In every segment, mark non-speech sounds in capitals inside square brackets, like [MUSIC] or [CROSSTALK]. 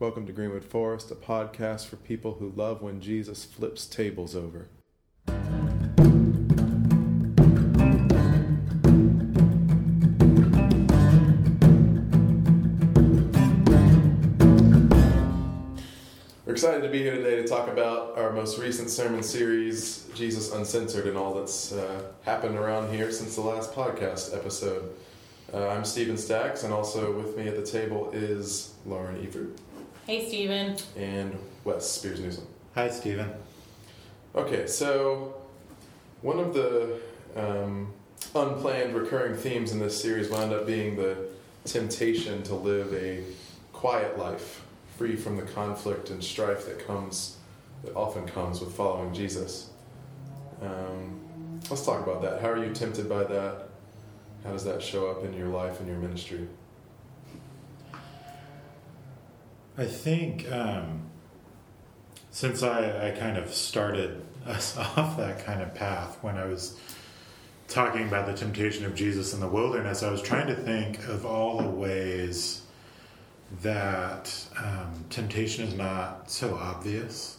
Welcome to Greenwood Forest, a podcast for people who love when Jesus flips tables over. We're excited to be here today to talk about our most recent sermon series, Jesus Uncensored, and all that's uh, happened around here since the last podcast episode. Uh, I'm Stephen Stacks, and also with me at the table is Lauren Efird Hey, Steven. and Wes Spears Newsom. Hi, Stephen. Okay, so one of the um, unplanned recurring themes in this series wound up being the temptation to live a quiet life, free from the conflict and strife that comes, that often comes with following Jesus. Um, let's talk about that. How are you tempted by that? How does that show up in your life and your ministry? I think um, since I, I kind of started [LAUGHS] us off that kind of path when I was talking about the temptation of Jesus in the wilderness, I was trying to think of all the ways that um, temptation is not so obvious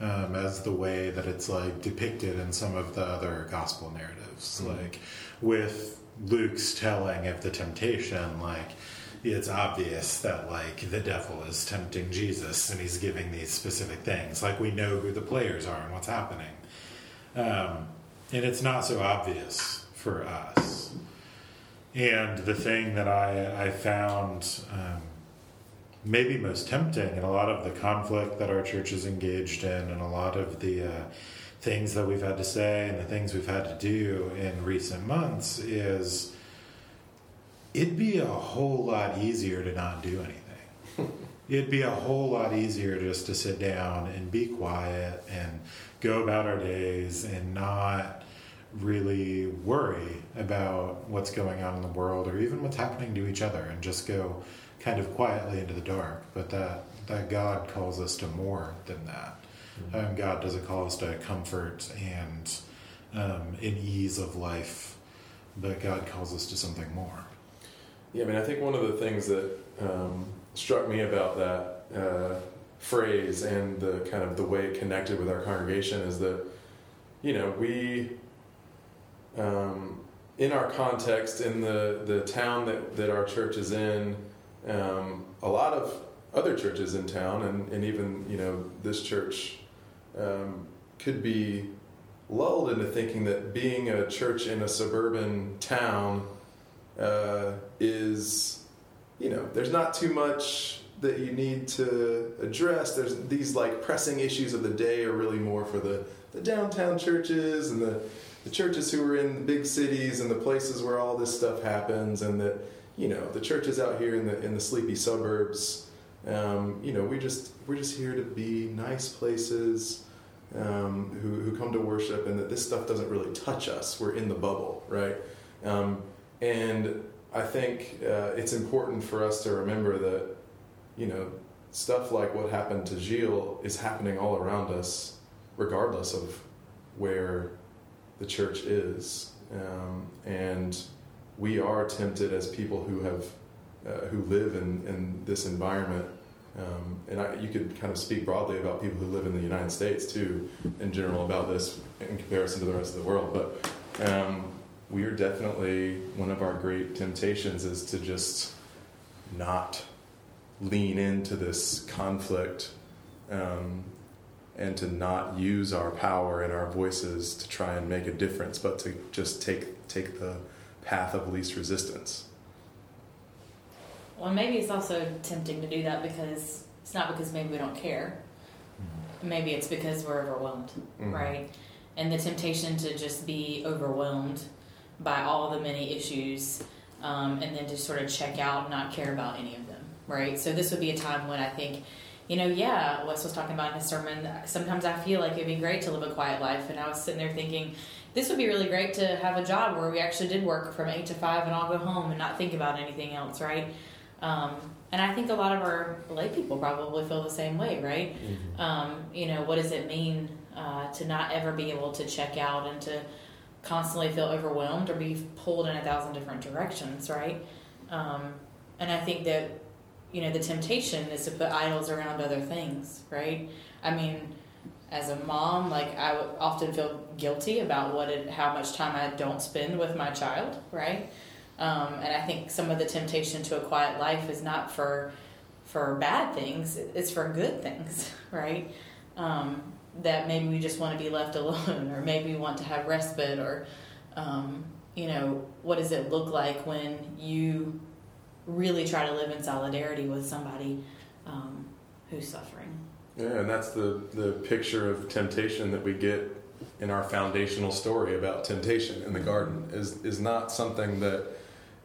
um, as the way that it's like depicted in some of the other gospel narratives, Mhm. like with Luke's telling of the temptation, like it's obvious that like the devil is tempting Jesus and he's giving these specific things. Like we know who the players are and what's happening. Um, and it's not so obvious for us. And the thing that I, I found um, maybe most tempting and a lot of the conflict that our church is engaged in and a lot of the uh, things that we've had to say and the things we've had to do in recent months is it'd be a whole lot easier to not do anything. [LAUGHS] it'd be a whole lot easier just to sit down and be quiet and go about our days and not really worry about what's going on in the world or even what's happening to each other and just go kind of quietly into the dark. But that, that God calls us to more than that. Um, God doesn't call us to comfort and um, an ease of life, but God calls us to something more. Yeah, I mean, I think one of the things that um, struck me about that uh, phrase and the kind of the way it connected with our congregation is that, you know, we, um, in our context, in the, the town that, that our church is in, um, a lot of other churches in town, and, and even, you know, this church um, could be lulled into thinking that being a church in a suburban town uh, you know, there's not too much that you need to address. There's these like pressing issues of the day are really more for the, the downtown churches and the, the churches who are in the big cities and the places where all this stuff happens and that, you know, the churches out here in the in the sleepy suburbs, um, you know, we just we're just here to be nice places um, who, who come to worship and that this stuff doesn't really touch us. We're in the bubble, right? Um, and I think uh, it's important for us to remember that, you know, stuff like what happened to Gilles is happening all around us, regardless of where the church is. Um, and we are tempted as people who have, uh, who live in, in this environment. Um, and I, you could kind of speak broadly about people who live in the United States too, in general, about this in comparison to the rest of the world. But um, we are definitely one of our great temptations is to just not lean into this conflict um, and to not use our power and our voices to try and make a difference, but to just take take the path of least resistance. Well, maybe it's also tempting to do that because it's not because maybe we don't care. Maybe it's because we're overwhelmed, Mhm. right? And the temptation to just be overwhelmed by all the many issues um, and then just sort of check out and not care about any of them, right? So this would be a time when I think, you know, yeah, Wes was talking about in his sermon, sometimes I feel like it'd be great to live a quiet life. And I was sitting there thinking, this would be really great to have a job where we actually did work from 8 to 5 and I'll go home and not think about anything else, right? Um, and I think a lot of our lay people probably feel the same way, right? Um, you know, what does it mean uh, to not ever be able to check out and to constantly feel overwhelmed or be pulled in a thousand different directions, right? Um, and I think that you know, the temptation is to put idols around other things, right? I mean, as a mom, like I often feel guilty about what it, how much time I don't spend with my child, right? Um, and I think some of the temptation to a quiet life is not for for bad things; it's for good things, [LAUGHS] right? Um, that maybe we just want to be left alone, or maybe we want to have respite, or um, you know, what does it look like when you really try to live in solidarity with somebody um, who's suffering? Yeah, and that's the, the picture of temptation that we get in our foundational story about temptation in the garden is is not something that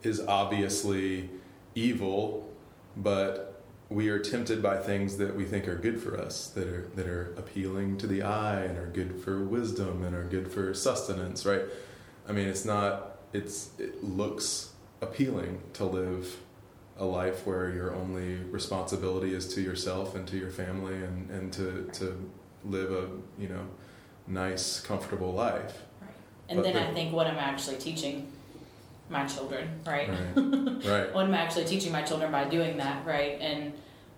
is obviously evil, but we are tempted by things that we think are good for us, that are that are appealing to the eye and are good for wisdom and are good for sustenance, right? I mean, it's not it's it looks appealing to live a life where your only responsibility is to yourself and to your family and, and to, to live a you know nice comfortable life right and but then the, i think what i'm actually teaching my children right? Right, [LAUGHS] right. what am i actually teaching my children by doing that right? And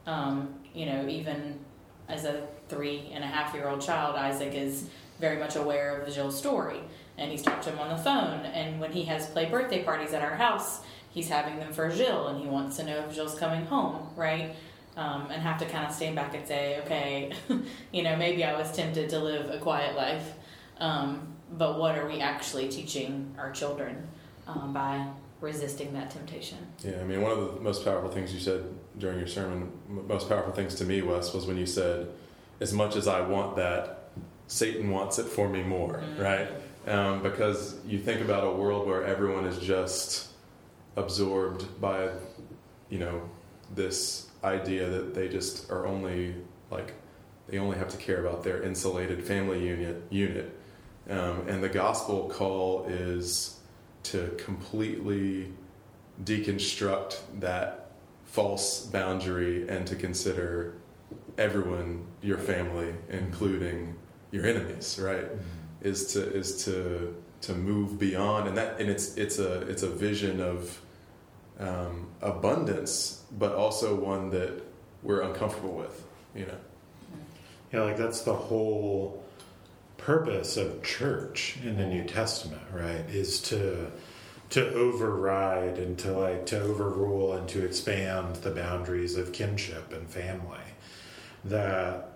um, you know even as a three and a half year old child isaac is very much aware of the Gilles story. And he's talked to him on the phone. And when he has play birthday parties at our house he's having them for Gilles. And he wants to know if Gilles's coming home, right? Um, and have to kind of stand back and say, okay, [LAUGHS] you know, maybe I was tempted to live a quiet life, um, but what are we actually teaching our children um, by resisting that temptation? Yeah, I mean, one of the most powerful things you said during your sermon, most powerful things to me, Wes, was when you said, as much as I want that, Satan wants it for me more, mm-hmm. right? Um, because you think about a world where everyone is just absorbed by, you know, this idea that they just are only like they only have to care about their insulated family unit unit, um, and the gospel call is to completely deconstruct that false boundary and to consider everyone your family, including your enemies. Right? Mm-hmm. Is to is to to move beyond and that and it's it's a it's a vision of um, abundance, but also one that we're uncomfortable with, you know. Yeah, like that's the whole purpose of church in the New Testament, right? Is to to override and to like to overrule and to expand the boundaries of kinship and family. That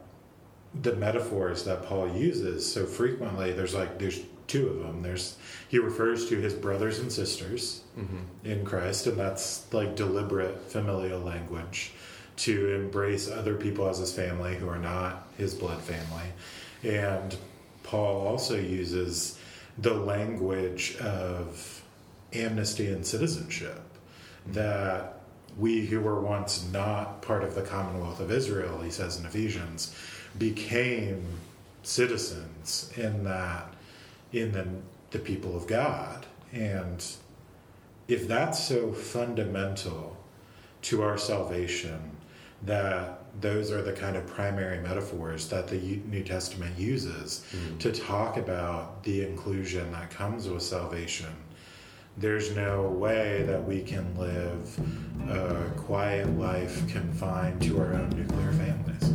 the metaphors that Paul uses so frequently, there's like there's two of them. There's he refers to his brothers and sisters mm-hmm. in Christ, and that's like deliberate familial language to embrace other people as his family who are not his blood family. And Paul also uses the language of amnesty and citizenship mm-hmm. that we who were once not part of the Commonwealth of Israel, he says in Ephesians, became citizens in that in the, the people of God. And if that's so fundamental to our salvation, that those are the kind of primary metaphors that the New Testament uses mm. to talk about the inclusion that comes with salvation. There's no way that we can live a quiet life confined to our own nuclear families.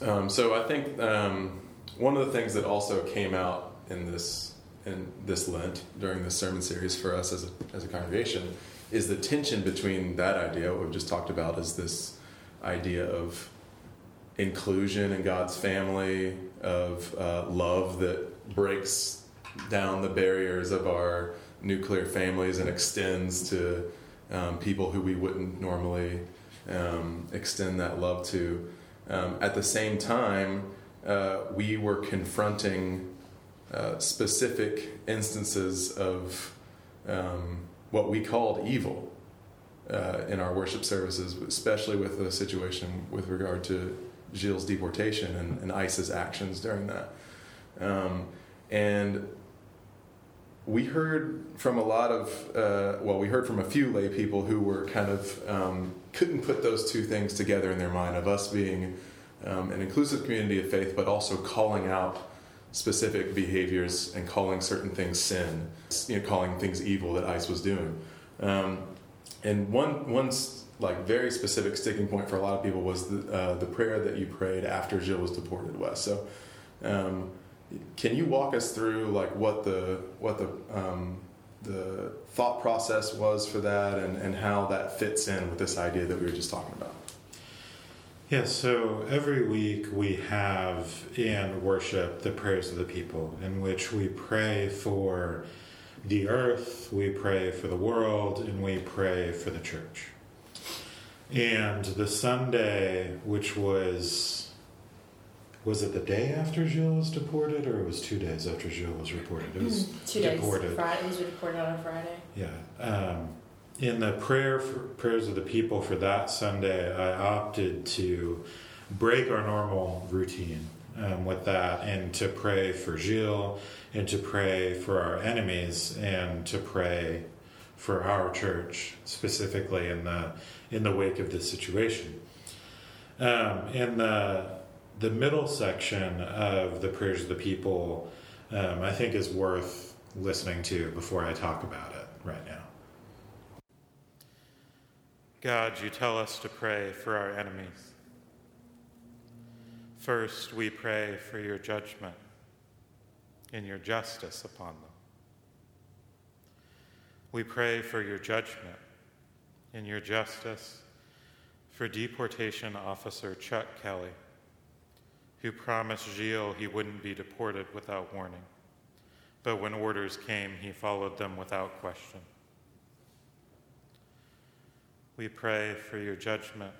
Um, so I think um, one of the things that also came out in this in this Lent during this sermon series for us as a, as a congregation is the tension between that idea, what we've just talked about, is this idea of inclusion in God's family, of uh, love that breaks down the barriers of our nuclear families and extends to um, people who we wouldn't normally um, extend that love to. Um, at the same time, uh, we were confronting uh, specific instances of um, what we called evil uh, in our worship services, especially with the situation with regard to Gilles' deportation and, and ICE's actions during that. Um, and we heard from a lot of, uh, well, we heard from a few lay people who were kind of um, couldn't put those two things together in their mind of us being um, an inclusive community of faith, but also calling out specific behaviors and calling certain things sin, you know, calling things evil that ICE was doing. Um, and one one like very specific sticking point for a lot of people was the, uh, the prayer that you prayed after Gilles was deported Wes. So, um, can you walk us through like what the what the um, the thought process was for that and, and how that fits in with this idea that we were just talking about? Yeah, so every week we have in worship the prayers of the people, in which we pray for the earth, we pray for the world, and we pray for the church. And the Sunday, which was was it the day after Gilles was deported, or it was two days after Gilles was reported? It was two deported. days. Friday, he was deported on a Friday. Yeah. Um, in the prayer for, prayers of the people for that Sunday, I opted to break our normal routine um, with that and to pray for Gilles and to pray for our enemies and to pray for our church specifically in the in the wake of this situation. Um, in the the middle section of the prayers of the people, um, I think is worth listening to before I talk about it right now. God, you tell us to pray for our enemies. First, we pray for your judgment and your justice upon them. We pray for your judgment and your justice for deportation officer Chuck Kelly, who promised Gilles he wouldn't be deported without warning. But when orders came, he followed them without question. We pray for your judgment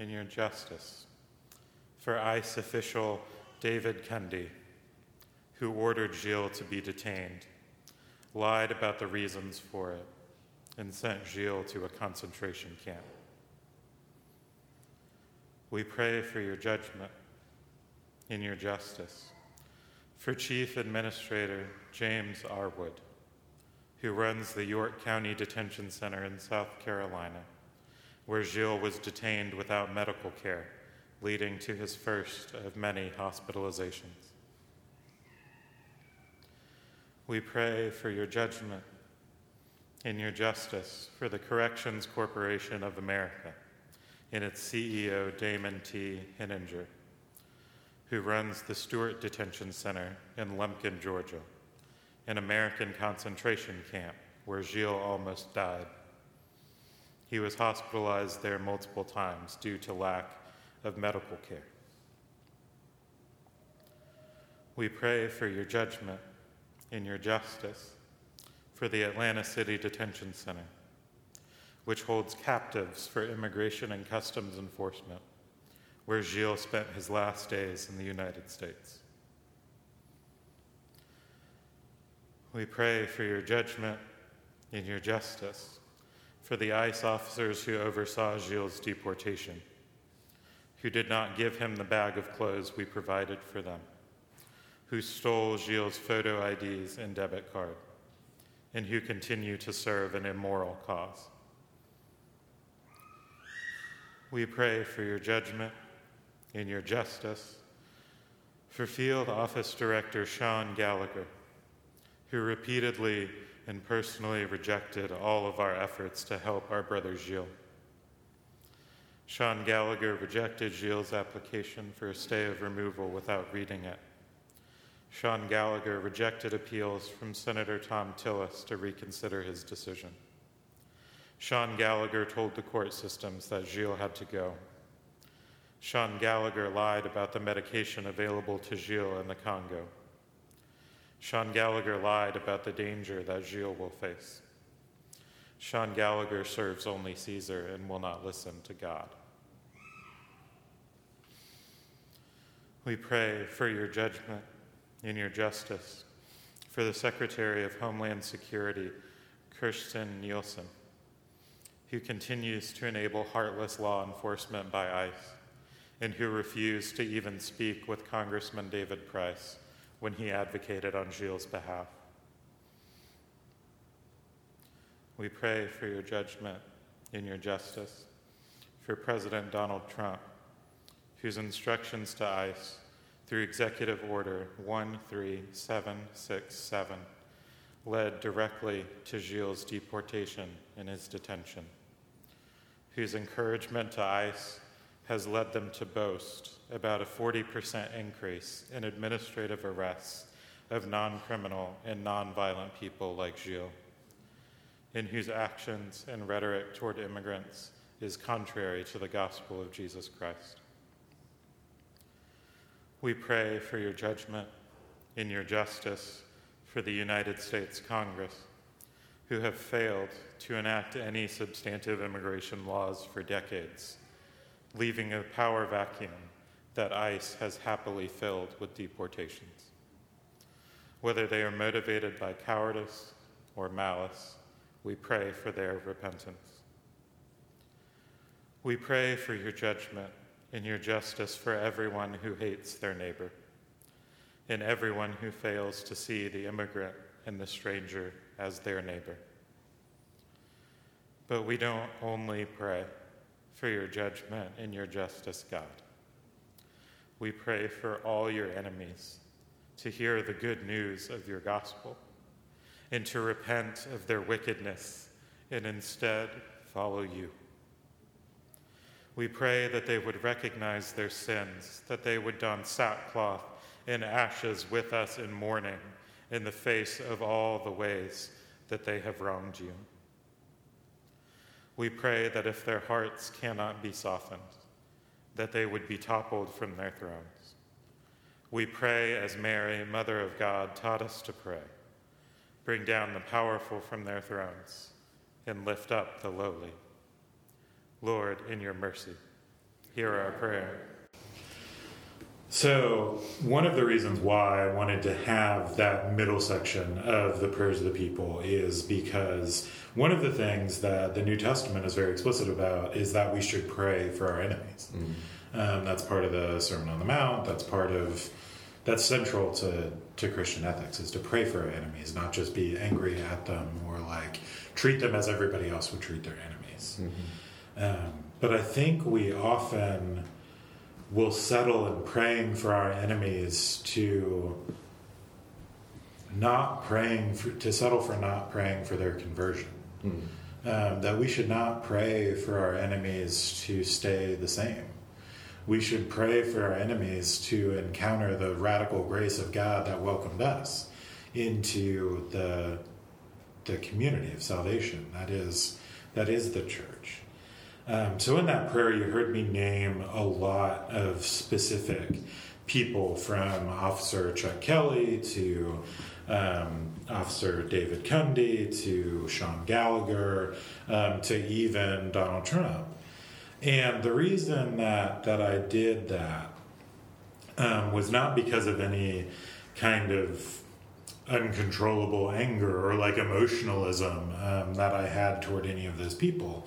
and your justice for ICE official David Kendi, who ordered Gilles to be detained, lied about the reasons for it, and sent Gilles to a concentration camp. We pray for your judgment and your justice. For Chief Administrator James Arwood, who runs the York County Detention Center in South Carolina, where Gilles was detained without medical care, leading to his first of many hospitalizations. We pray for your judgment in your justice for the Corrections Corporation of America and its CEO, Damon T. Hininger, who runs the Stewart Detention Center in Lumpkin, Georgia, an American concentration camp where Gilles almost died. He was hospitalized there multiple times due to lack of medical care. We pray for your judgment in your justice for the Atlanta City Detention Center, which holds captives for immigration and customs enforcement, where Gilles spent his last days in the United States. We pray for your judgment and your justice for the ICE officers who oversaw Gilles' deportation, who did not give him the bag of clothes we provided for them, who stole Gilles' photo IDs and debit card and who continue to serve an immoral cause. We pray for your judgment and your justice for Field Office Director Sean Gallagher, who repeatedly and personally rejected all of our efforts to help our brother Gilles. Sean Gallagher rejected Gilles' application for a stay of removal without reading it Sean Gallagher rejected appeals from Senator Thom Tillis to reconsider his decision. Sean Gallagher told the court systems that Gilles had to go. Sean Gallagher lied about the medication available to Gilles in the Congo. Sean Gallagher lied about the danger that Gilles will face. Sean Gallagher serves only Caesar and will not listen to God. We pray for your judgment in your justice. For the Secretary of Homeland Security, Kirstjen Nielsen, who continues to enable heartless law enforcement by ICE and who refused to even speak with Congressman David Price when he advocated on Gilles' behalf. We pray for your judgment in your justice for President Donald Trump, whose instructions to ICE through Executive Order 13767, led directly to Gilles' deportation and his detention, whose encouragement to ICE has led them to boast about a 40% increase in administrative arrests of non criminal and non violent people like Gilles, in whose actions and rhetoric toward immigrants is contrary to the gospel of Jesus Christ. We pray for your judgment in your justice for the United States Congress, who have failed to enact any substantive immigration laws for decades, leaving a power vacuum that ICE has happily filled with deportations. Whether they are motivated by cowardice or malice, we pray for their repentance. We pray for your judgment and your justice for everyone who hates their neighbor, and everyone who fails to see the immigrant and the stranger as their neighbor. But we don't only pray for your judgment and your justice, God. We pray for all your enemies to hear the good news of your gospel and to repent of their wickedness and instead follow you. We pray that they would recognize their sins, that they would don sackcloth and ashes with us in mourning in the face of all the ways that they have wronged you. We pray that if their hearts cannot be softened, that they would be toppled from their thrones. We pray as Mary, Mother of God, taught us to pray bring down the powerful from their thrones and lift up the lowly. Lord, in your mercy, hear our prayer. So, one of the reasons why I wanted to have that middle section of the prayers of the people is because one of the things that the New Testament is very explicit about is that we should pray for our enemies. Mm-hmm. Um, that's part of the Sermon on the Mount. That's part of that's central to to Christian ethics is to pray for our enemies, not just be angry at them or like treat them as everybody else would treat their enemies. Mm-hmm. Um, but I think we often will settle in praying for our enemies to not praying for, to settle for not praying for their conversion. Mm-hmm. Um, that we should not pray for our enemies to stay the same. We should pray for our enemies to encounter the radical grace of God that welcomed us into the the community of salvation. That is that is the church. Um, so in that prayer, you heard me name a lot of specific people from Officer Chuck Kelly to um, Officer David Cundy to Sean Gallagher um, to even Donald Trump. And the reason that, that I did that um, was not because of any kind of uncontrollable anger or like emotionalism um, that I had toward any of those people.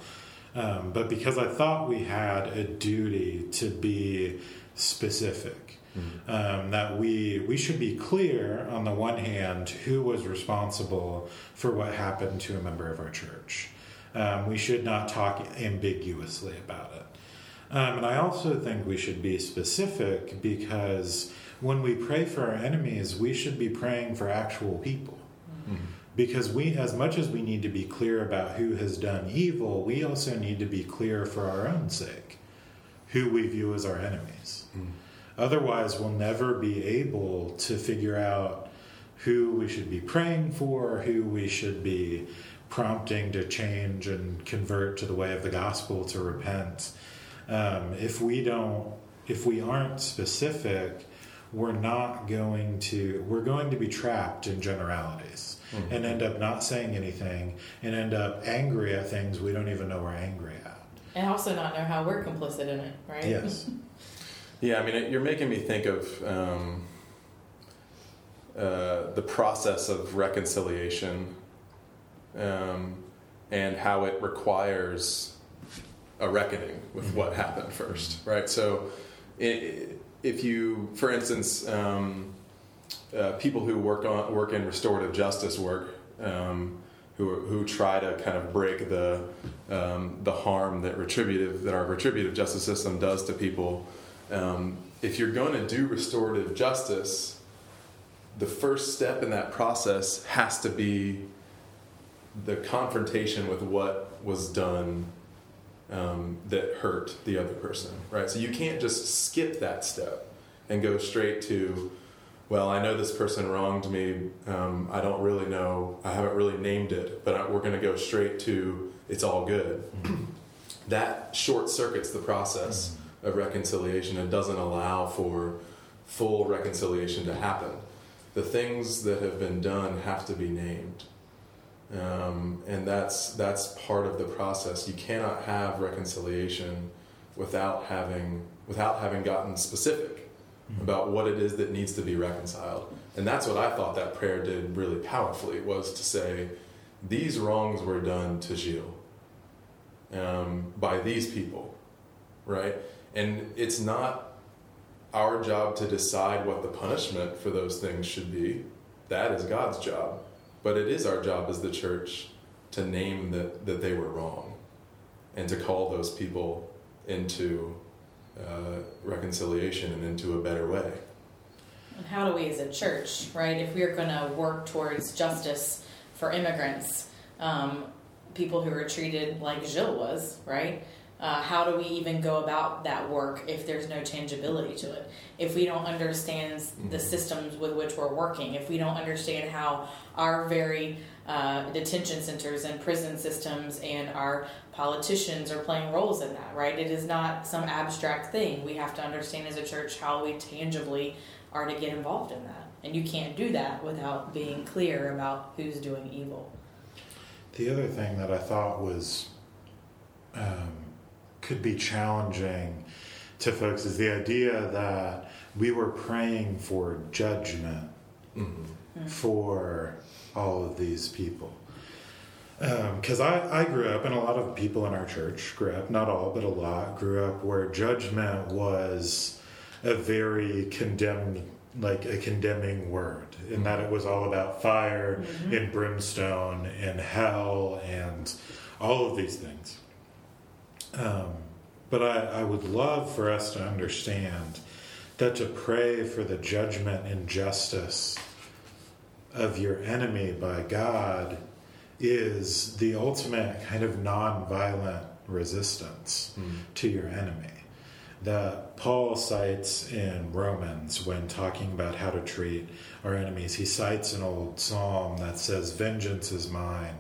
Um, but because I thought we had a duty to be specific. Mm-hmm. Um, that we we should be clear on the one hand who was responsible for what happened to a member of our church. Um, we should not talk ambiguously about it. Um, and I also think we should be specific because when we pray for our enemies, we should be praying for actual people. Because we, as much as we need to be clear about who has done evil, we also need to be clear for our own sake who we view as our enemies. Mm. Otherwise, we'll never be able to figure out who we should be praying for, who we should be prompting to change and convert to the way of the gospel, to repent. Um, if we don't, if we aren't specific, we're not going to, we're going to be trapped in generalities mm-hmm. and end up not saying anything and end up angry at things we don't even know we're angry at. And also not know how we're complicit in it, right? Yes. [LAUGHS] yeah, I mean, it, you're making me think of um, uh, the process of reconciliation um, and how it requires a reckoning with mm-hmm. what happened first, right? So, it, if you, for instance, um, uh, people who work on work in restorative justice work, um, who who try to kind of break the um, the harm that retributive that our retributive justice system does to people. Um, if you're going to do restorative justice, the first step in that process has to be the confrontation with what was done um, that hurt the other person, right? So you can't just skip that step and go straight to, well, I know this person wronged me. Um, I don't really know. I haven't really named it, but I, we're going to go straight to it's all good. that short circuits the process of reconciliation and doesn't allow for full reconciliation to happen. The things that have been done have to be named. Um, and that's that's part of the process. You cannot have reconciliation without having without having gotten specific about what it is that needs to be reconciled. And that's what I thought that prayer did really powerfully was to say, these wrongs were done to Gilles um, by these people, right? And it's not our job to decide what the punishment for those things should be. That is God's job. But it is our job as the church to name that, that they were wrong and to call those people into uh, reconciliation and into a better way. And how do we as a church, right, if we're going to work towards justice for immigrants, um, people who are treated like Gilles was, right? Uh, how do we even go about that work if there's no changeability to it? If we don't understand the systems with which we're working, if we don't understand how our very uh, detention centers and prison systems and our politicians are playing roles in that, right? It is not some abstract thing. We have to understand as a church how we tangibly are to get involved in that. And you can't do that without being clear about who's doing evil. The other thing that I thought was um, could be challenging to folks is the idea that we were praying for judgment Mm-hmm. for all of these people. Because I, I grew up, and a lot of people in our church grew up, not all, but a lot, grew up where judgment was a very condemned, like a condemning word, in that it was all about fire and brimstone and hell and all of these things. Um, but I, I would love for us to understand that to pray for the judgment and justice of your enemy by God is the ultimate kind of nonviolent resistance hmm. to your enemy that Paul cites in Romans when talking about how to treat our enemies. He cites an old psalm that says, Vengeance is mine,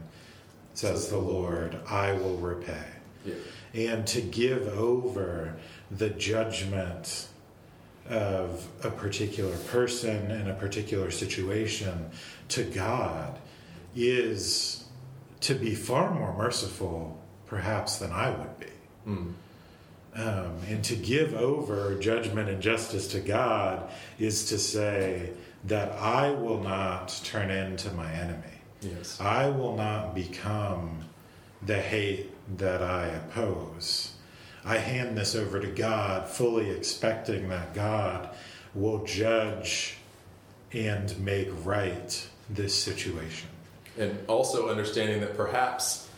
says the Lord, I will repay. Yeah. And to give over the judgment of a particular person in a particular situation to God is to be far more merciful, perhaps, than I would be. Mm. Um, and to give over judgment and justice to God is to say that I will not turn into my enemy. Yes. I will not become the hate that I oppose. I hand this over to God, fully expecting that God will judge and make right this situation. And also understanding that perhaps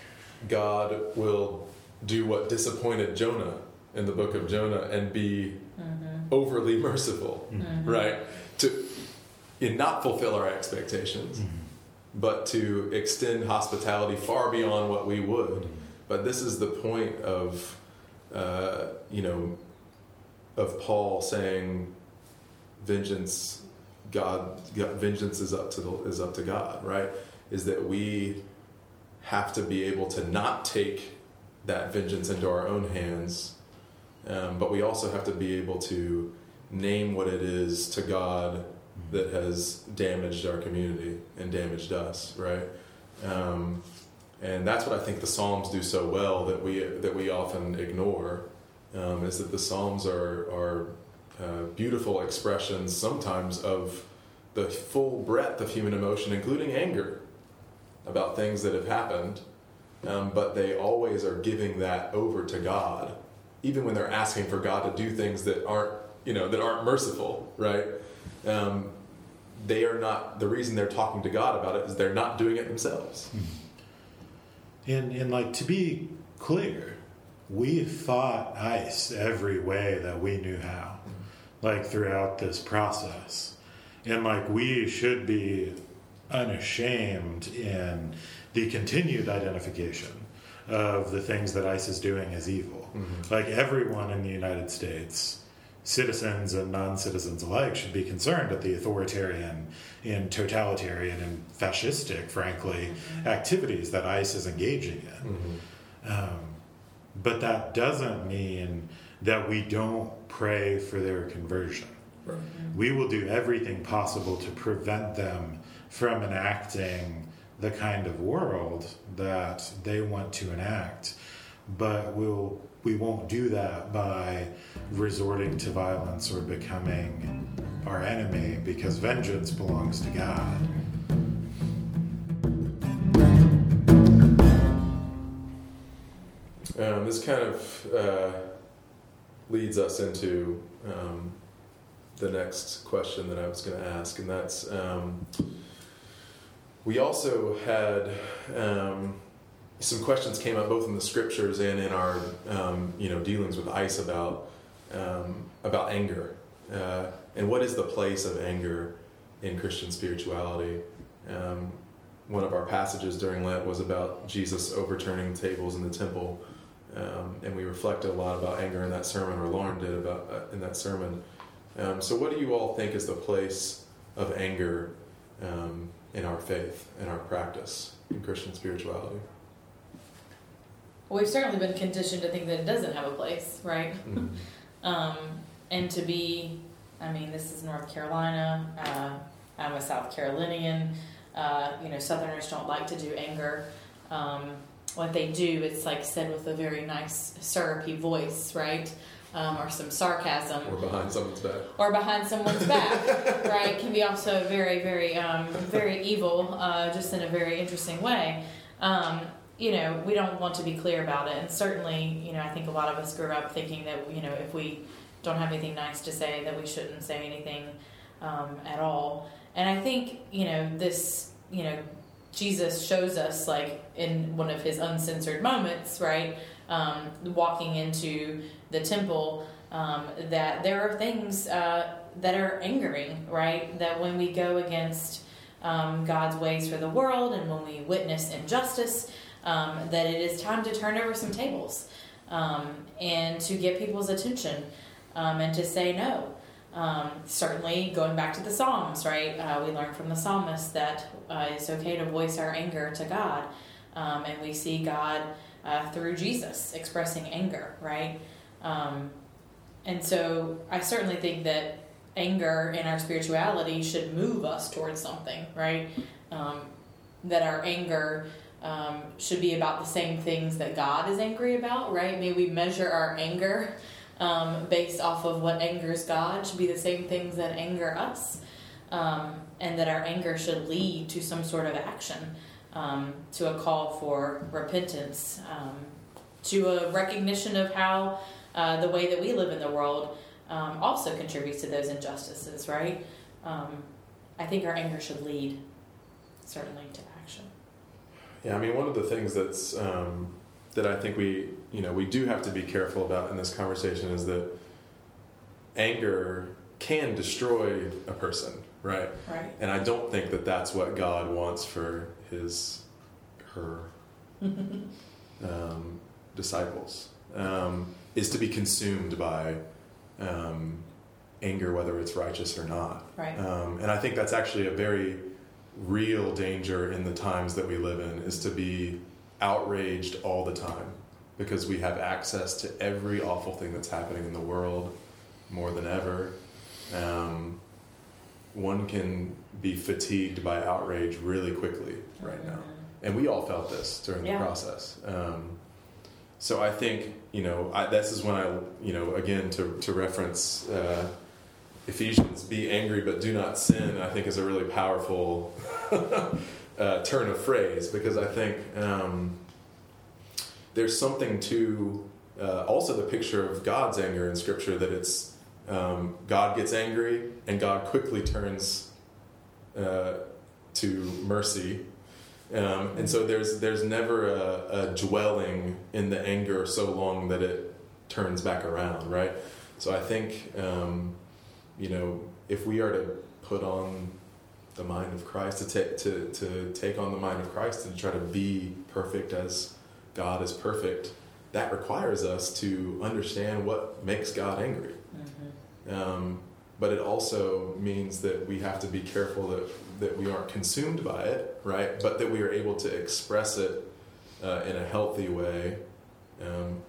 God will do what disappointed Jonah in the book of Jonah and be mm-hmm. overly merciful, mm-hmm. right? To and not fulfill our expectations, mm-hmm. but to extend hospitality far beyond what we would. But this is the point of, uh, you know, of Paul saying, "Vengeance, God, God, vengeance is up to the, is up to God." Right? Is that we have to be able to not take that vengeance into our own hands, um, but we also have to be able to name what it is to God that has damaged our community and damaged us, right? Um, and that's what I think the Psalms do so well that we that we often ignore, um, is that the Psalms are are uh, beautiful expressions sometimes of the full breadth of human emotion, including anger about things that have happened, um, but they always are giving that over to God, even when they're asking for God to do things that aren't, you know, that aren't merciful, right? Um, they are not. The reason they're talking to God about it is they're not doing it themselves. And, and like to be clear, we fought ICE every way that we knew how. like throughout this process. And like we should be unashamed in the continued identification of the things that ICE is doing as evil. Mm-hmm. Like everyone in the United States, citizens and non citizens alike, should be concerned at the authoritarian and totalitarian and fascistic, frankly, activities that ICE is engaging in. Mm-hmm. Um, but that doesn't mean that we don't pray for their conversion. Right. We will do everything possible to prevent them from enacting the kind of world that they want to enact. But we'll we won't do that by resorting to violence or becoming our enemy because vengeance belongs to God. Um, this kind of uh, leads us into um, the next question that I was going to ask, and that's um, we also had um, some questions came up both in the scriptures and in our um, you know dealings with ICE about um, about anger uh, and what is the place of anger in Christian spirituality. Um, one of our passages during Lent was about Jesus overturning tables in the temple. Um, and we reflected a lot about anger in that sermon, or Lauren did about uh, in that sermon. Um, so, what do you all think is the place of anger um, in our faith in our practice in Christian spirituality? Well, we've certainly been conditioned to think that it doesn't have a place, right? Mm-hmm. [LAUGHS] Um, and to be, I mean, this is North Carolina. Uh, I'm a South Carolinian. Uh, you know, Southerners don't like to do anger. Um, what they do, it's like said with a very nice syrupy voice, right? Um, or some sarcasm. Or behind someone's back. Or behind someone's back, [LAUGHS] right? Can be also very, very, um, very evil, uh, just in a very interesting way. Um, you know, we don't want to be clear about it. And certainly, you know, I think a lot of us grew up thinking that, you know, if we don't have anything nice to say, that we shouldn't say anything um, at all. And I think, you know, this, you know, Jesus shows us, like, in one of his uncensored moments, right? Um, walking into the temple, um, that there are things uh, that are angering, right? That when we go against um, God's ways for the world and when we witness injustice, um, that it is time to turn over some tables um, and to get people's attention um, and to say no. Um, certainly, going back to the Psalms, right? Uh, we learn from the psalmist that uh, it's okay to voice our anger to God, um, and we see God uh, through Jesus expressing anger, right? And so, I certainly think that anger in our spirituality should move us towards something, right? Um, that our anger um, should be about the same things that God is angry about, right? May we measure our anger um, based off of what angers God should be the same things that anger us, um, and that our anger should lead to some sort of action, um, to a call for repentance, um, to a recognition of how uh, the way that we live in the world um, also contributes to those injustices, right? I think our anger should lead certainly to. Yeah, I mean, one of the things that's um, that I think we, you know, we do have to be careful about in this conversation is that anger can destroy a person, right? Right. And I don't think that that's what God wants for his, her [LAUGHS] um, disciples, um, is to be consumed by um, anger, whether it's righteous or not. Right. Um, and I think that's actually a very real danger in the times that we live in is to be outraged all the time because we have access to every awful thing that's happening in the world more than ever. Um, one can be fatigued by outrage really quickly right now. And we all felt this during Yeah. the process. Um, so I think, you know, I, this is when I, you know, again, to, to reference uh, Ephesians, be angry but do not sin, I think is a really powerful [LAUGHS] uh, turn of phrase because I think um, there's something to uh, also the picture of God's anger in Scripture that it's um, God gets angry and God quickly turns uh, to mercy. Um, and so there's there's never a, a dwelling in the anger so long that it turns back around, right? So I think um, you know, if we are to put on the mind of Christ, to take to to take on the mind of Christ and try to be perfect as God is perfect, that requires us to understand what makes God angry. Mm-hmm. Um, but it also means that we have to be careful that that we aren't consumed by it, right? But that we are able to express it uh, in a healthy way, um,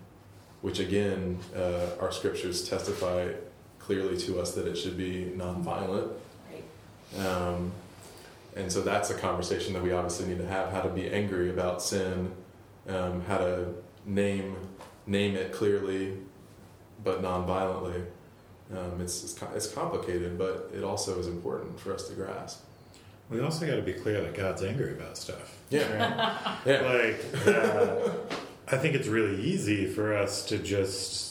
which again, uh, our scriptures testify clearly to us that it should be nonviolent. Right. Um, and so that's a conversation that we obviously need to have: how to be angry about sin, um, how to name name it clearly, but non-violently. Um, it's, it's it's complicated, but it also is important for us to grasp. We also got to be clear that God's angry about stuff. Yeah, yeah, Like, uh, I think it's really easy for us to just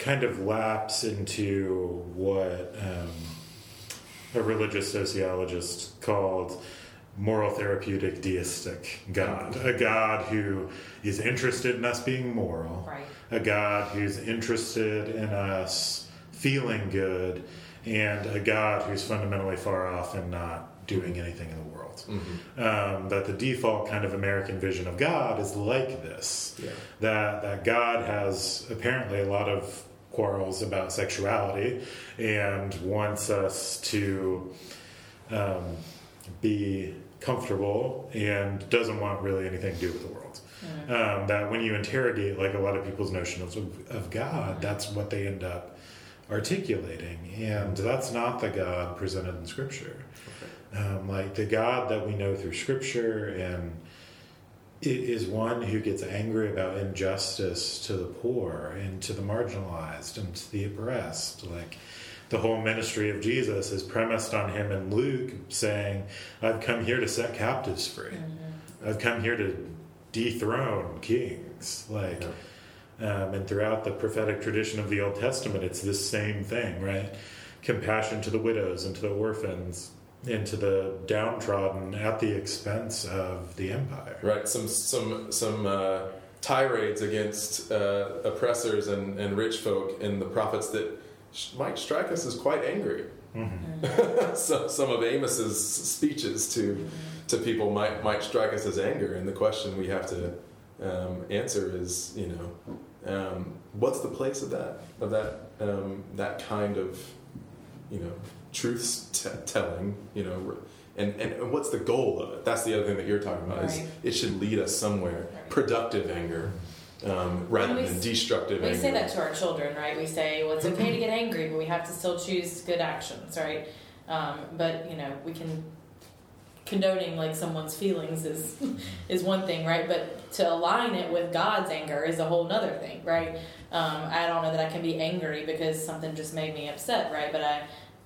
kind of lapse into what um, a religious sociologist called moral therapeutic deistic God. A God who is interested in us being moral, Right. a God who's interested in us feeling good, and a God who's fundamentally far off and not doing anything in the world. Mhm. Um, that the default kind of American vision of God is like this. yeah, That that God has apparently a lot of quarrels about sexuality and wants us to um, be comfortable and doesn't want really anything to do with the world. Mm-hmm. Um, that when you interrogate like a lot of people's notions of, of God, that's what they end up articulating, and that's not the God presented in Scripture. Um, like the God that we know through Scripture and is one who gets angry about injustice to the poor and to the marginalized and to the oppressed. Like the whole ministry of Jesus is premised on him and Luke saying, I've come here to set captives free. I've come here to dethrone kings. Like, um, and throughout the prophetic tradition of the Old Testament, it's this same thing, right? Compassion to the widows and to the orphans and to the downtrodden at the expense of the empire. right. Some some some uh, tirades against uh, oppressors and, and rich folk in the prophets that sh- might strike us as quite angry. Mhm. [LAUGHS] so, some of Amos's speeches to to people might might strike us as anger, and the question we have to um, answer is, you know, um, what's the place of that of that um, that kind of you know truth t- telling, you know, and, and what's the goal of it? That's the other thing that you're talking about. Is Right. it should lead us somewhere, Right. productive anger, um, rather we than destructive We anger. say that to our children, right? We say, well, it's okay to get angry, but we have to still choose good actions, right? Um, but you know, we can condoning like someone's feelings is [LAUGHS] is one thing, right? But to align it with God's anger is a whole other thing, right? Um, I don't know that I can be angry because something just made me upset, right? But I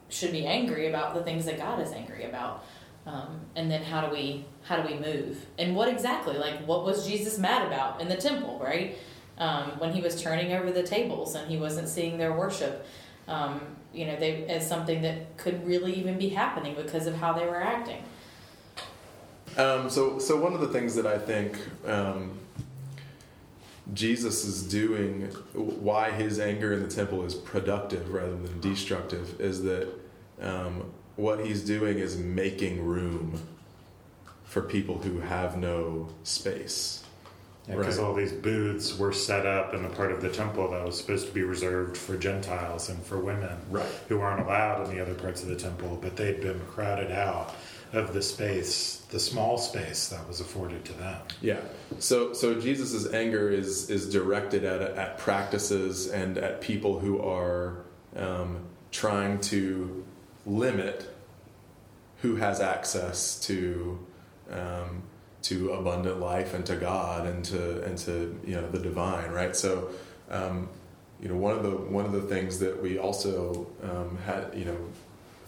should be angry about the things that God is angry about. Um, and then how do we how do we move? And what exactly? Like what was Jesus mad about in the temple, right? um, when he was turning over the tables and he wasn't seeing their worship, um, you know, they as something that could really even be happening because of how they were acting. Um, so, so one of the things that I think um, Jesus is doing, why his anger in the temple is productive rather than destructive, is that um, what he's doing is making room for people who have no space. Because Right. all these booths were set up in the part of the temple that was supposed to be reserved for Gentiles and for women Right. who aren't allowed in the other parts of the temple, but they'd been crowded out of the space, the small space that was afforded to them. Yeah. So so Jesus' anger is is directed at at practices and at people who are um, trying to limit who has access to um, to abundant life and to God and to and to you know the divine, right? So. Um, you know, one of the one of the things that we also um, had, you know,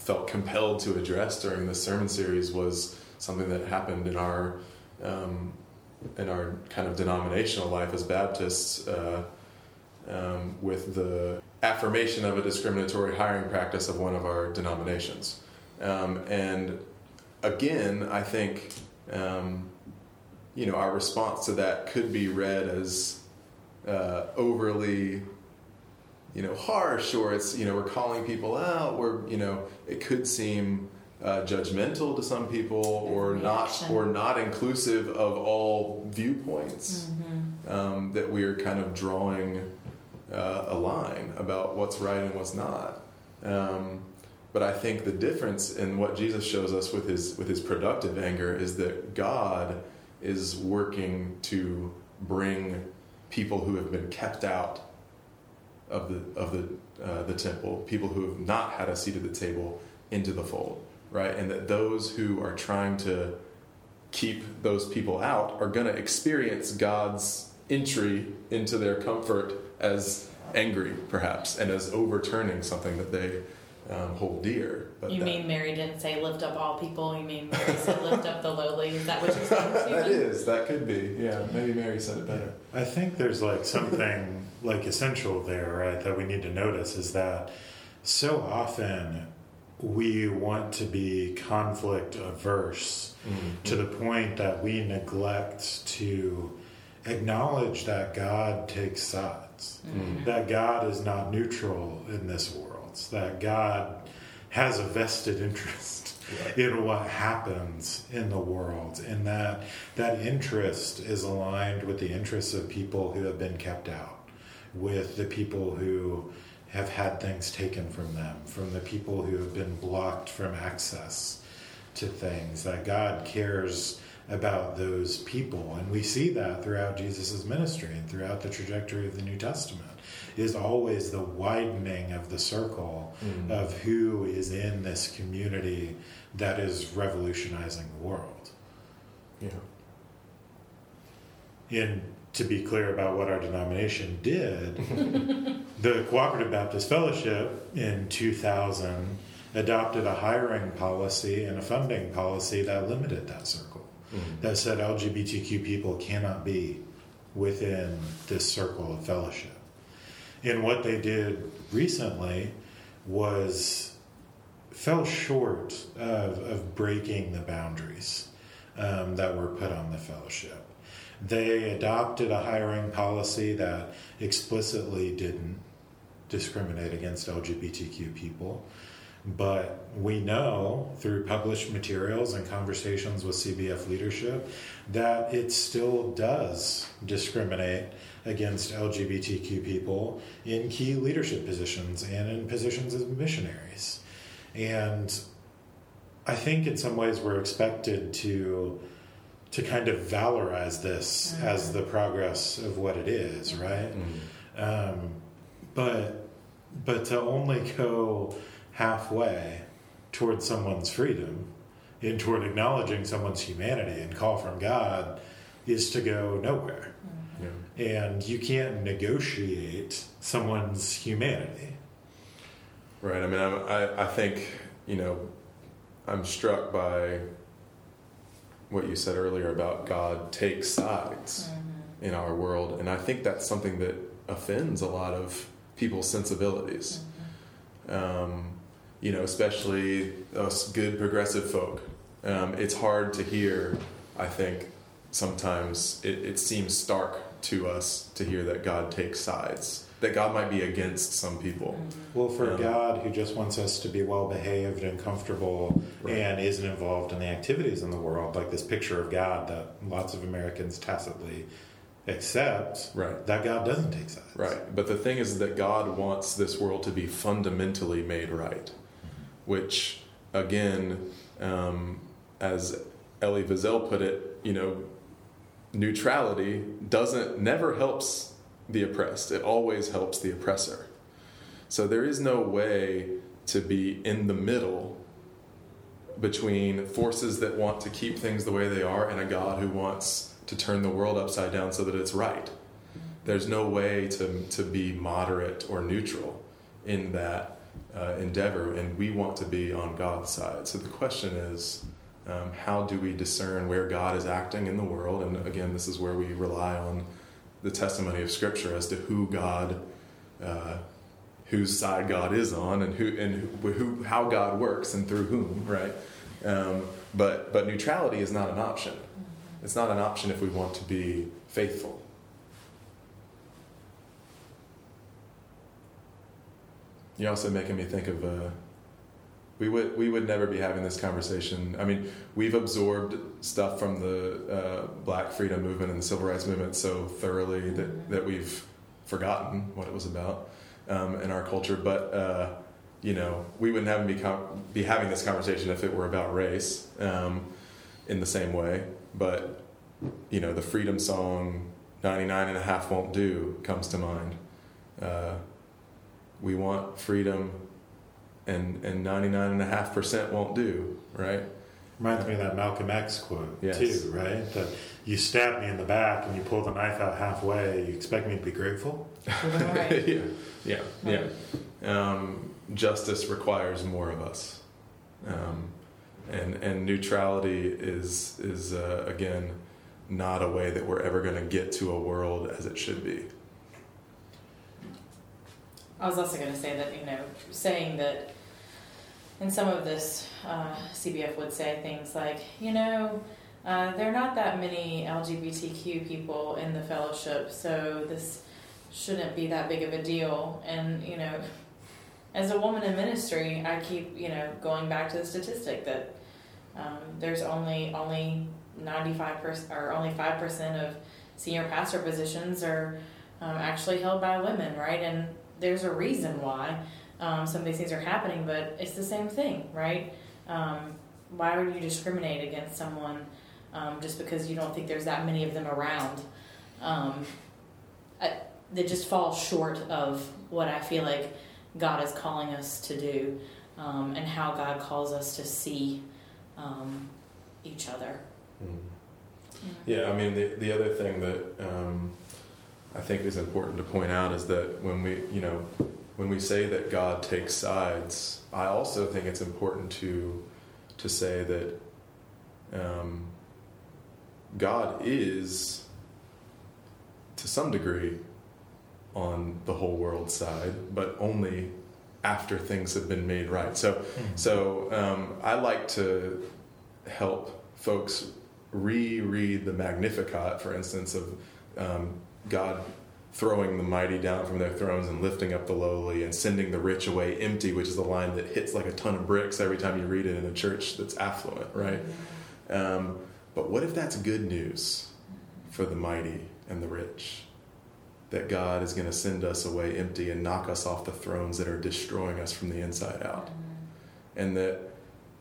felt compelled to address during this sermon series was something that happened in our um, in our kind of denominational life as Baptists uh, um, with the affirmation of a discriminatory hiring practice of one of our denominations. Um, and again, I think um, you know our response to that could be read as uh, overly you know harsh or it's you know we're calling people out. We're you know it could seem uh, judgmental to some people or Reaction. not or not inclusive of all viewpoints. Um, that we're kind of drawing uh, a line about what's right and what's not. Um, but I think the difference in what Jesus shows us with his with his productive anger is that God is working to bring people who have been kept out of the of the uh, the temple, people who have not had a seat at the table, into the fold, right? And that those who are trying to keep those people out are going to experience God's entry into their comfort as angry, perhaps, and as overturning something that they um, hold dear. But You that- mean Mary didn't say lift up all people? You mean Mary said [LAUGHS] lift up the lowly? Is that what you're saying? [LAUGHS] that Stephen? is that could be yeah. Maybe Mary said it better. I think there's like something like essential there, right, that we need to notice is that so often we want to be conflict averse to the point that we neglect to acknowledge that God takes sides, that God is not neutral in this that God has a vested interest in what happens in the world, and that that interest is aligned with the interests of people who have been kept out, with the people who have had things taken from them, from the people who have been blocked from access to things, that God cares about those people. And we see that throughout Jesus' ministry and throughout the trajectory of the New Testament is always the widening of the circle mm. of who is in this community that is revolutionizing the world. Yeah. And to be clear about what our denomination did, [LAUGHS] the Cooperative Baptist Fellowship in 2000 adopted a hiring policy and a funding policy that limited that circle, mm. that said LGBTQ people cannot be within this circle of fellowship. And what they did recently was fell short of, of breaking the boundaries um, that were put on the fellowship. They adopted a hiring policy that explicitly didn't discriminate against LGBTQ people. But we know through published materials and conversations with CBF leadership that it still does discriminate against LGBTQ people in key leadership positions and in positions as missionaries. And I think in some ways we're expected to to kind of valorize this mm-hmm. as the progress of what it is, mm-hmm. right? Mm-hmm. Um, but but to only go halfway towards someone's freedom and toward acknowledging someone's humanity and call from God is to go nowhere. Yeah. And you can't negotiate someone's humanity. Right. I mean, I'm, I, I think, you know, I'm struck by what you said earlier about God takes sides in our world. And I think that's something that offends a lot of people's sensibilities. Um, you know, especially us good progressive folk. Um, it's hard to hear, I think, sometimes it, it seems stark to us to hear that God takes sides, that God might be against some people. Well, for Um, God, who just wants us to be well behaved and comfortable Right. and isn't involved in the activities in the world, like this picture of God that lots of Americans tacitly accept, Right. that God doesn't take sides. Right. But the thing is that God wants this world to be fundamentally made right, which, again, um, as Elie Wiesel put it, you know, neutrality doesn't never helps the oppressed. It always helps the oppressor. So there is no way to be in the middle between forces that want to keep things the way they are and a God who wants to turn the world upside down so that it's right. There's no way to, to be moderate or neutral in that uh, endeavor, and we want to be on God's side. So the question is, um, how do we discern where God is acting in the world? And again, this is where we rely on the testimony of Scripture as to who God, uh, whose side God is on, and who and who, how God works and through whom, right? Um, but but neutrality is not an option. It's not an option if we want to be faithful. you're also making me think of. Uh, we would we would never be having this conversation. I mean, we've absorbed stuff from the uh, Black freedom movement and the civil rights movement so thoroughly that that we've forgotten what it was about um, in our culture. But uh, you know, we wouldn't have be com- be having this conversation if it were about race um, in the same way. But you know, the freedom song 99 and a half won't do comes to mind. Uh, we want freedom and, and 99 and a half percent won't do, right? Reminds me of that Malcolm X quote Yes. too, right? That you stab me in the back and you pull the knife out halfway. You expect me to be grateful? Right. [LAUGHS] yeah, yeah, yeah. Um, justice requires more of us, um, and and neutrality is is uh, again not a way that we're ever going to get to a world as it should be. I was also going to say that, you know, saying that in some of this, uh, CBF would say things like, you know, uh, there are not that many LGBTQ people in the fellowship, so this shouldn't be that big of a deal. And, you know, as a woman in ministry, I keep, you know, going back to the statistic that um, there's only only 95% or only 5% of senior pastor positions are um, actually held by women, right? And there's a reason why um, some of these things are happening, but it's the same thing, right? Um, why would you discriminate against someone um, just because you don't think there's that many of them around? Um, I, that just falls short of what I feel like God is calling us to do um, and how God calls us to see um, each other. Yeah, I mean the the other thing that I think is important to point out is that when we you know when we say that God takes sides, I also think it's important to to say that um, God is to some degree on the whole world side, but only after things have been made right. So, so um, I like to help folks reread the Magnificat, for instance, of um, God throwing the mighty down from their thrones and lifting up the lowly and sending the rich away empty, which is a line that hits like a ton of bricks every time you read it in a church that's affluent, right? Um, but what if that's good news for the mighty and the rich? That God is going to send us away empty and knock us off the thrones that are destroying us from the inside out. And that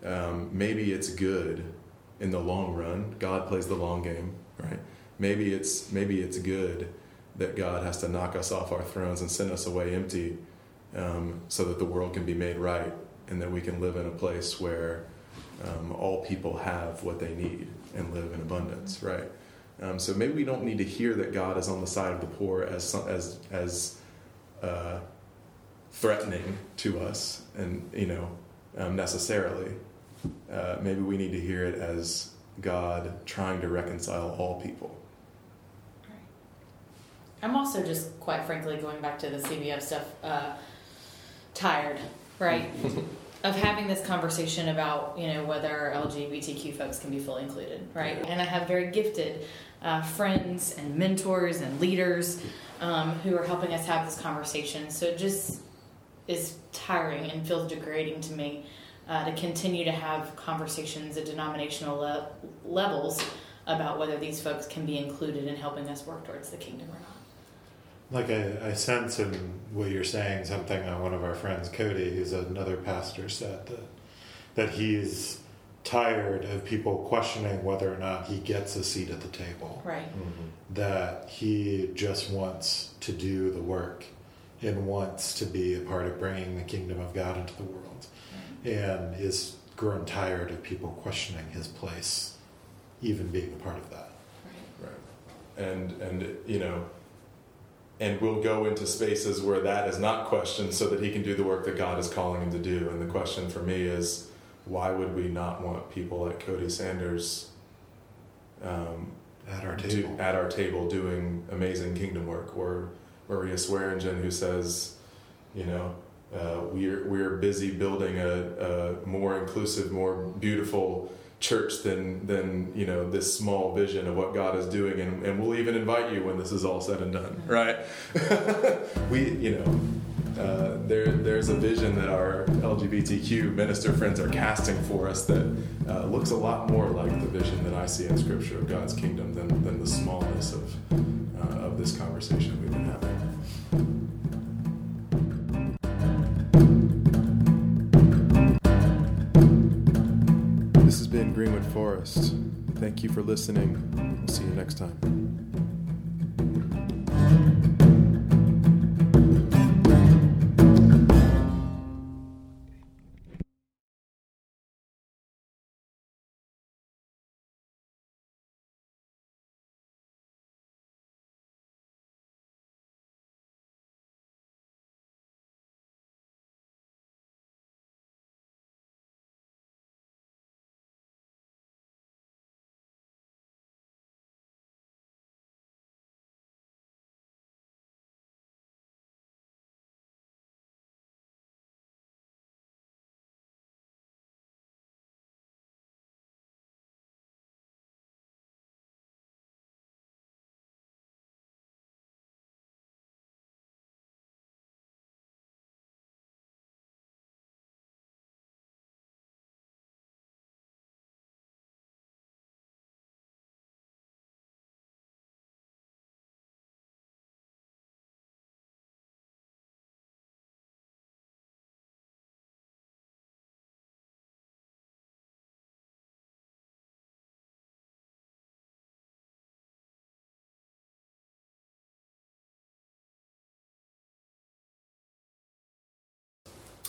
um, maybe it's good in the long run. God plays the long game, right? Maybe it's maybe it's good that God has to knock us off our thrones and send us away empty, um, so that the world can be made right, and that we can live in a place where um, all people have what they need and live in abundance, right? Um, so maybe we don't need to hear that God is on the side of the poor as as as uh, threatening to us, and you know um, necessarily. Uh, maybe we need to hear it as God trying to reconcile all people. I'm also just, quite frankly, going back to the CBF stuff, uh, tired, right? [LAUGHS] of having this conversation about, you know, whether LGBTQ folks can be fully included, right? And I have very gifted uh, friends and mentors and leaders um, who are helping us have this conversation. So it just is tiring and feels degrading to me uh, to continue to have conversations at denominational le- levels about whether these folks can be included in helping us work towards the kingdom or not. Like I, I sense in what you're saying something on one of our friends, Cody, who's another pastor, said that that he's tired of people questioning whether or not he gets a seat at the table. Right. Mm-hmm. That he just wants to do the work and wants to be a part of bringing the kingdom of God into the world, and is grown tired of people questioning his place, even being a part of that. Right. And and you know, and we'll go into spaces where that is not questioned, so that he can do the work that God is calling him to do. And the question for me is, why would we not want people like Cody Sanders um, At our do, table. at our table doing amazing kingdom work, or Maria Swearingen who says, you know, uh, we're we're busy building a, a more inclusive, more beautiful church than than you know this small vision of what God is doing, and, and we'll even invite you when this is all said and done, right? [LAUGHS] we, you know, uh, there, there's a vision that our LGBTQ minister friends are casting for us that uh, looks a lot more like the vision that I see in Scripture of God's kingdom than, than the smallness of, uh, of this conversation we've been having. Been Greenwood Forest. Thank you for listening. We'll see you next time.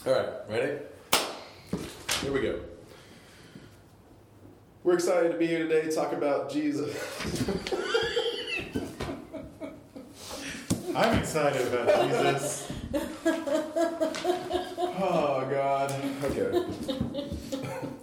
All right, ready? Here we go. We're excited to be here today to talk about Jesus. I'm excited about Jesus. [LAUGHS] oh, God. Okay. [LAUGHS]